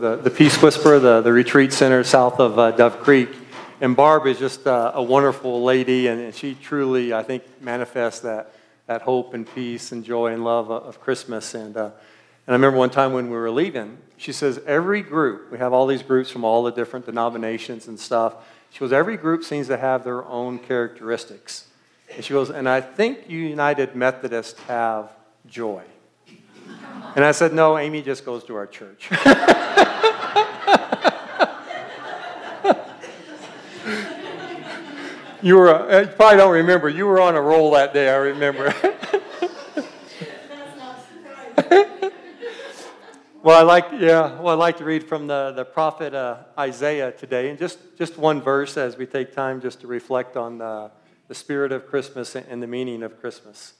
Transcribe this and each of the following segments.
the, the Peace Whisperer, the, the retreat center south of uh, Dove Creek. And Barb is just uh, a wonderful lady, and, and, she truly, I think, manifests that, that hope and peace and joy and love of, of Christmas. And, uh, and I remember one time when we were leaving, she says, Every group, we have all these groups from all the different denominations and stuff. She goes, Every group seems to have their own characteristics. And she goes, And I think United Methodists have joy. And I said, No, Amy just goes to our church. you were, uh, you probably don't remember, you were on a roll that day, I remember. well, I like, yeah, well, I like to read from the, the prophet uh, Isaiah today, and just, just one verse as we take time just to reflect on the, the spirit of Christmas and the meaning of Christmas.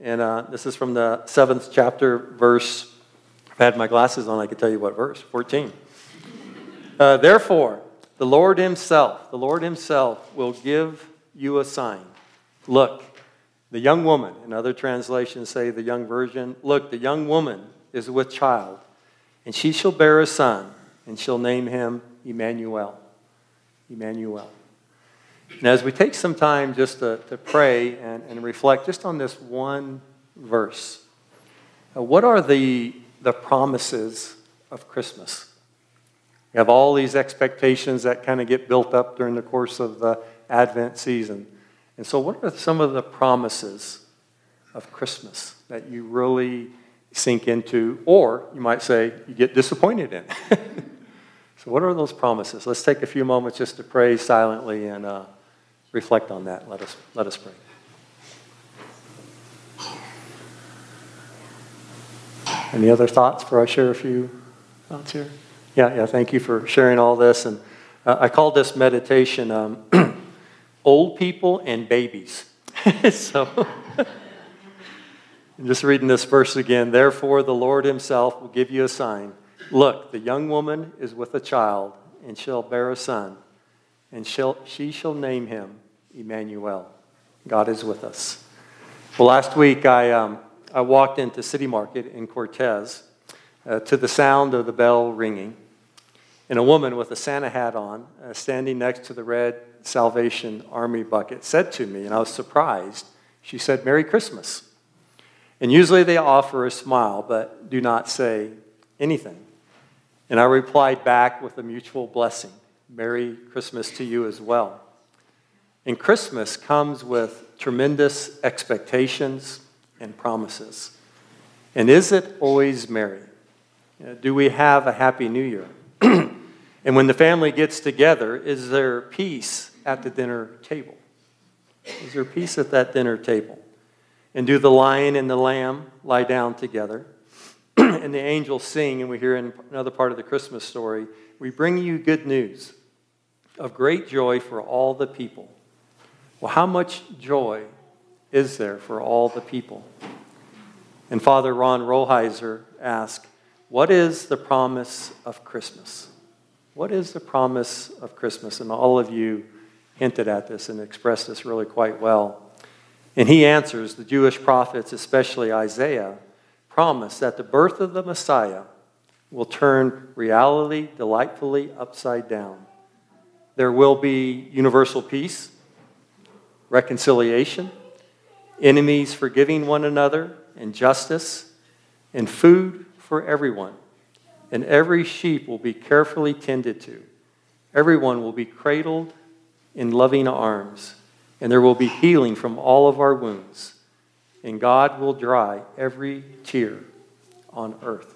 And uh, this is from the seventh chapter, verse. If I had my glasses on, I could tell you what verse 14. Uh, Therefore, the Lord Himself, the Lord Himself will give you a sign. Look, the young woman, and other translations say the young virgin, look, the young woman is with child, and she shall bear a son, and she'll name him Emmanuel. Emmanuel. And as we take some time just to, to pray and, and reflect just on this one verse, uh, what are the, the promises of Christmas? We have all these expectations that kind of get built up during the course of the Advent season. And so, what are some of the promises of Christmas that you really sink into, or you might say you get disappointed in? so, what are those promises? Let's take a few moments just to pray silently and. Uh, reflect on that. Let us, let us pray. Any other thoughts before I share a few thoughts here? Yeah, yeah, thank you for sharing all this. And uh, I call this meditation um, Old People and Babies. so, just reading this verse again. Therefore, the Lord Himself will give you a sign. Look, the young woman is with a child, and she'll bear a son, and she shall name him Emmanuel. God is with us. Well, last week I, um, I walked into City Market in Cortez uh, to the sound of the bell ringing, and a woman with a Santa hat on, uh, standing next to the red Salvation Army bucket, said to me, and I was surprised, she said, Merry Christmas. And usually they offer a smile, but do not say anything. And I replied back with a mutual blessing Merry Christmas to you as well. And Christmas comes with tremendous expectations and promises. And is it always merry? Uh, do we have a happy new year? and when the family gets together, is there peace at the dinner table? Is there peace at that dinner table? And do the lion and the lamb lie down together? and the angels sing, and we hear in another part of the Christmas story, we bring you good news of great joy for all the people. Well, how much joy is there for all the people? And Father Ron Rolheiser asked, What is the promise of Christmas? What is the promise of Christmas? And all of you hinted at this and expressed this really quite well. And he answers the Jewish prophets, especially Isaiah, promise that the birth of the Messiah will turn reality delightfully upside down. There will be universal peace reconciliation, enemies forgiving one another, and justice, and food for everyone. And every sheep will be carefully tended to. Everyone will be cradled in loving arms, and there will be healing from all of our wounds. And God will dry every tear on earth.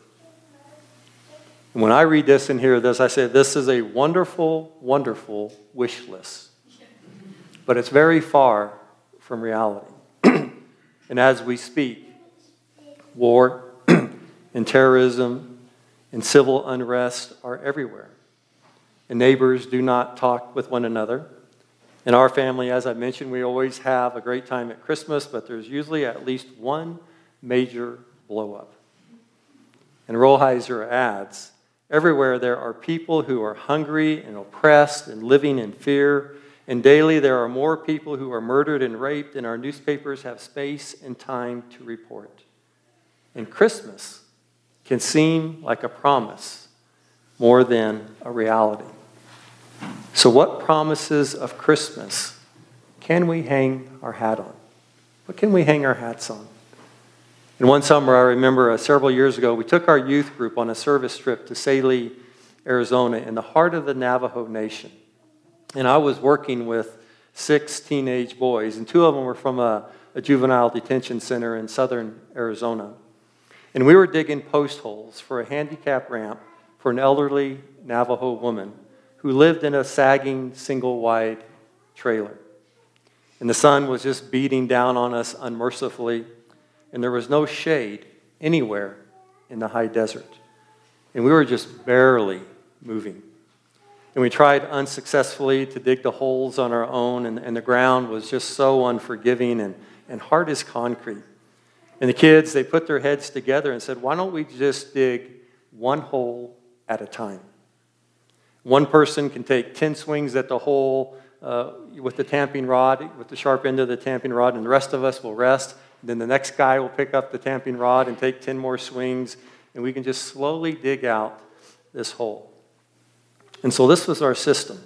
And when I read this and hear this, I say, This is a wonderful, wonderful wish list but it's very far from reality. and as we speak, war and terrorism and civil unrest are everywhere. And neighbors do not talk with one another. In our family, as I mentioned, we always have a great time at Christmas, but there's usually at least one major blowup. And Rolheiser adds everywhere there are people who are hungry and oppressed and living in fear and daily there are more people who are murdered and raped and our newspapers have space and time to report. And Christmas can seem like a promise more than a reality. So, what promises of Christmas can we hang our hat on? What can we hang our hats on? In one summer, I remember uh, several years ago, we took our youth group on a service trip to Salie, Arizona, in the heart of the Navajo Nation. And I was working with six teenage boys, and two of them were from a, a juvenile detention center in southern Arizona. And we were digging post holes for a handicap ramp for an elderly Navajo woman who lived in a sagging single wide trailer. And the sun was just beating down on us unmercifully, and there was no shade anywhere in the high desert. And we were just barely moving. And we tried unsuccessfully to dig the holes on our own, and, and the ground was just so unforgiving and, and hard as concrete. And the kids, they put their heads together and said, Why don't we just dig one hole at a time? One person can take 10 swings at the hole uh, with the tamping rod, with the sharp end of the tamping rod, and the rest of us will rest. Then the next guy will pick up the tamping rod and take 10 more swings, and we can just slowly dig out this hole. And so this was our system.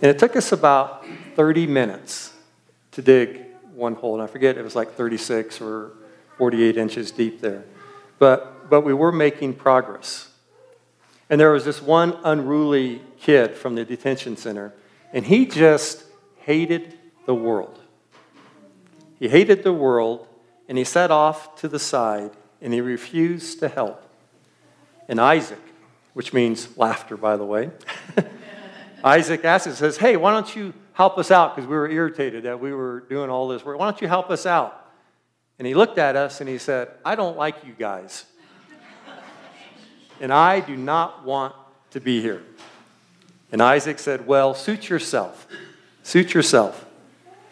And it took us about 30 minutes to dig one hole. And I forget, it was like 36 or 48 inches deep there. But, but we were making progress. And there was this one unruly kid from the detention center, and he just hated the world. He hated the world, and he sat off to the side, and he refused to help. And Isaac, which means laughter, by the way, Isaac asks and says, Hey, why don't you help us out? Because we were irritated that we were doing all this work. Why don't you help us out? And he looked at us and he said, I don't like you guys. and I do not want to be here. And Isaac said, Well, suit yourself. Suit yourself.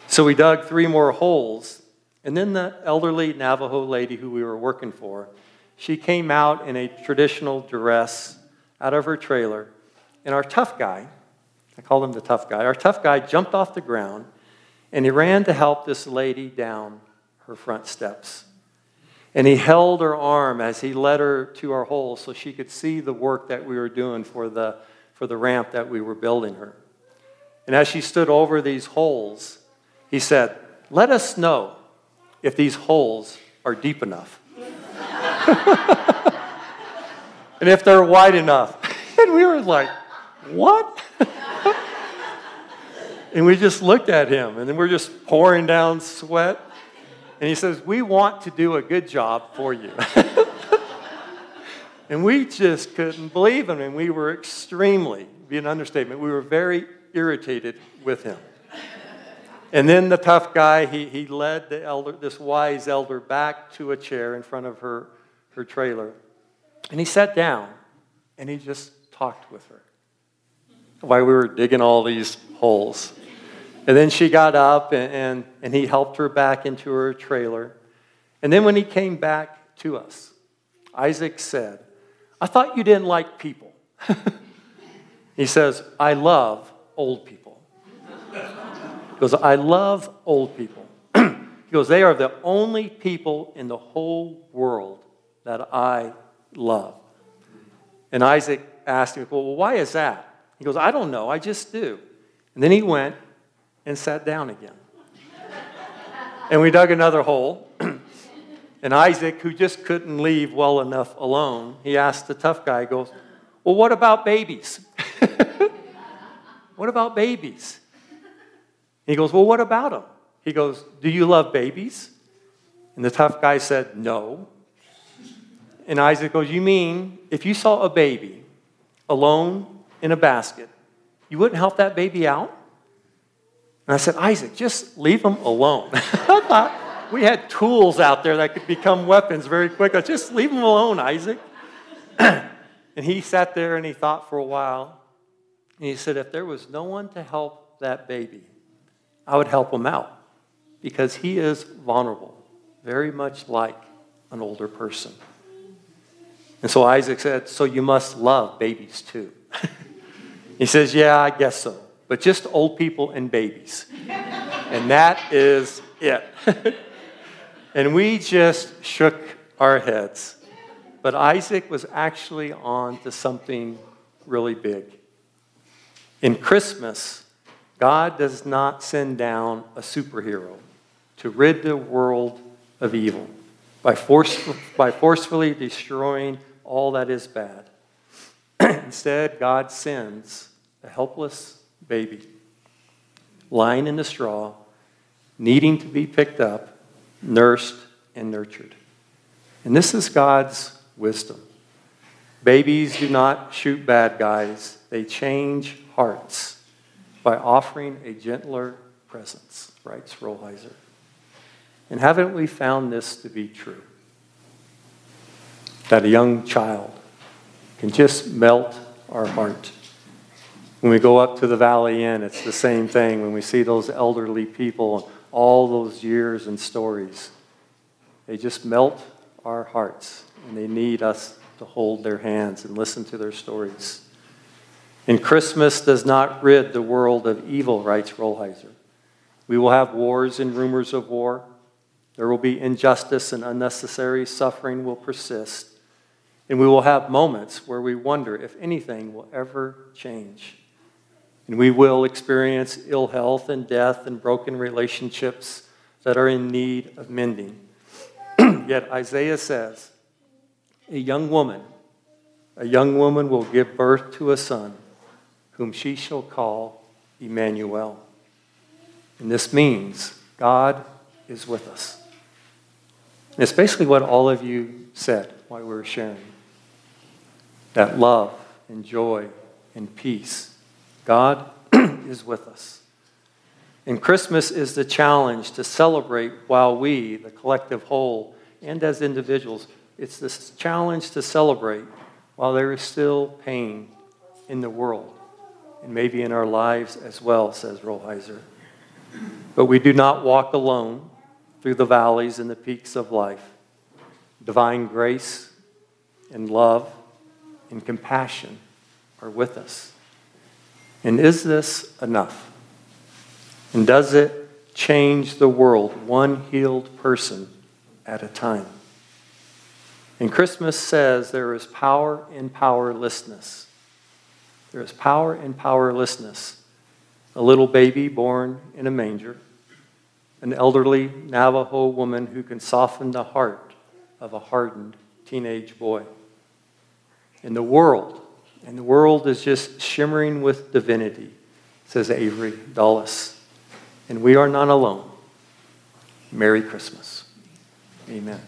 So we dug three more holes. And then the elderly Navajo lady who we were working for, she came out in a traditional dress out of her trailer. And our tough guy, I call him the tough guy, our tough guy jumped off the ground and he ran to help this lady down her front steps. And he held her arm as he led her to our hole so she could see the work that we were doing for the, for the ramp that we were building her. And as she stood over these holes, he said, Let us know if these holes are deep enough. and if they're wide enough. And we were like, What? and we just looked at him, and then we're just pouring down sweat. And he says, We want to do a good job for you. and we just couldn't believe him. And we were extremely, be an understatement, we were very irritated with him. And then the tough guy, he, he led the elder, this wise elder back to a chair in front of her, her trailer. And he sat down and he just talked with her while we were digging all these holes. And then she got up and, and, and, he helped her back into her trailer. And then when he came back to us, Isaac said, I thought you didn't like people. he says, I love old people. He goes, I love old people. he goes, they are the only people in the whole world that I love. And Isaac asked him, Well, why is that? He goes, I don't know, I just do. And then he went and sat down again. and we dug another hole. and Isaac, who just couldn't leave well enough alone, he asked the tough guy, goes, Well, what about babies? what about babies? He goes, Well, what about them? He goes, Do you love babies? And the tough guy said, No. And Isaac goes, You mean if you saw a baby alone in a basket, you wouldn't help that baby out? And I said, Isaac, just leave them alone. I thought we had tools out there that could become weapons very quickly. Just leave them alone, Isaac. and he sat there and he thought for a while. And he said, if there was no one to help that baby, I would help him out because he is vulnerable, very much like an older person. And so Isaac said, So you must love babies too. he says, Yeah, I guess so but just old people and babies. and that is it. and we just shook our heads. But Isaac was actually on to something really big. In Christmas, God does not send down a superhero to rid the world of evil by, force, by forcefully destroying all that is bad. Instead, God sends a helpless baby lying in the straw, needing to be picked up, nursed, and nurtured. And this is God's wisdom. Babies do not shoot bad guys, they change hearts by offering a gentler presence, writes Rolheiser. And haven't we found this to be true? That a young child can just melt our heart. When we go up to the Valley Inn, it's the same thing. When we see those elderly people, all those years and stories, they just melt our hearts, and they need us to hold their hands and listen to their stories. And Christmas does not rid the world of evil, writes Rolheiser. We will have wars and rumors of war. There will be injustice and unnecessary suffering will persist. And we will have moments where we wonder if anything will ever change. And we will experience ill health and death and broken relationships that are in need of mending. Yet Isaiah says, a young woman, a young woman will give birth to a son, whom she shall call Emmanuel. And this means God is with us. And it's basically what all of you said while we were sharing that love and joy and peace. God is with us. And Christmas is the challenge to celebrate while we, the collective whole, and as individuals, it's this challenge to celebrate while there is still pain in the world and maybe in our lives as well, says Rolheiser. But we do not walk alone through the valleys and the peaks of life. Divine grace and love and compassion are with us. And is this enough? And does it change the world one healed person at a time? And Christmas says there is power in powerlessness. There is power in powerlessness. A little baby born in a manger, an elderly Navajo woman who can soften the heart of a hardened teenage boy. In the world, and the world is just shimmering with divinity, says Avery Dulles. And we are not alone. Merry Christmas. Amen.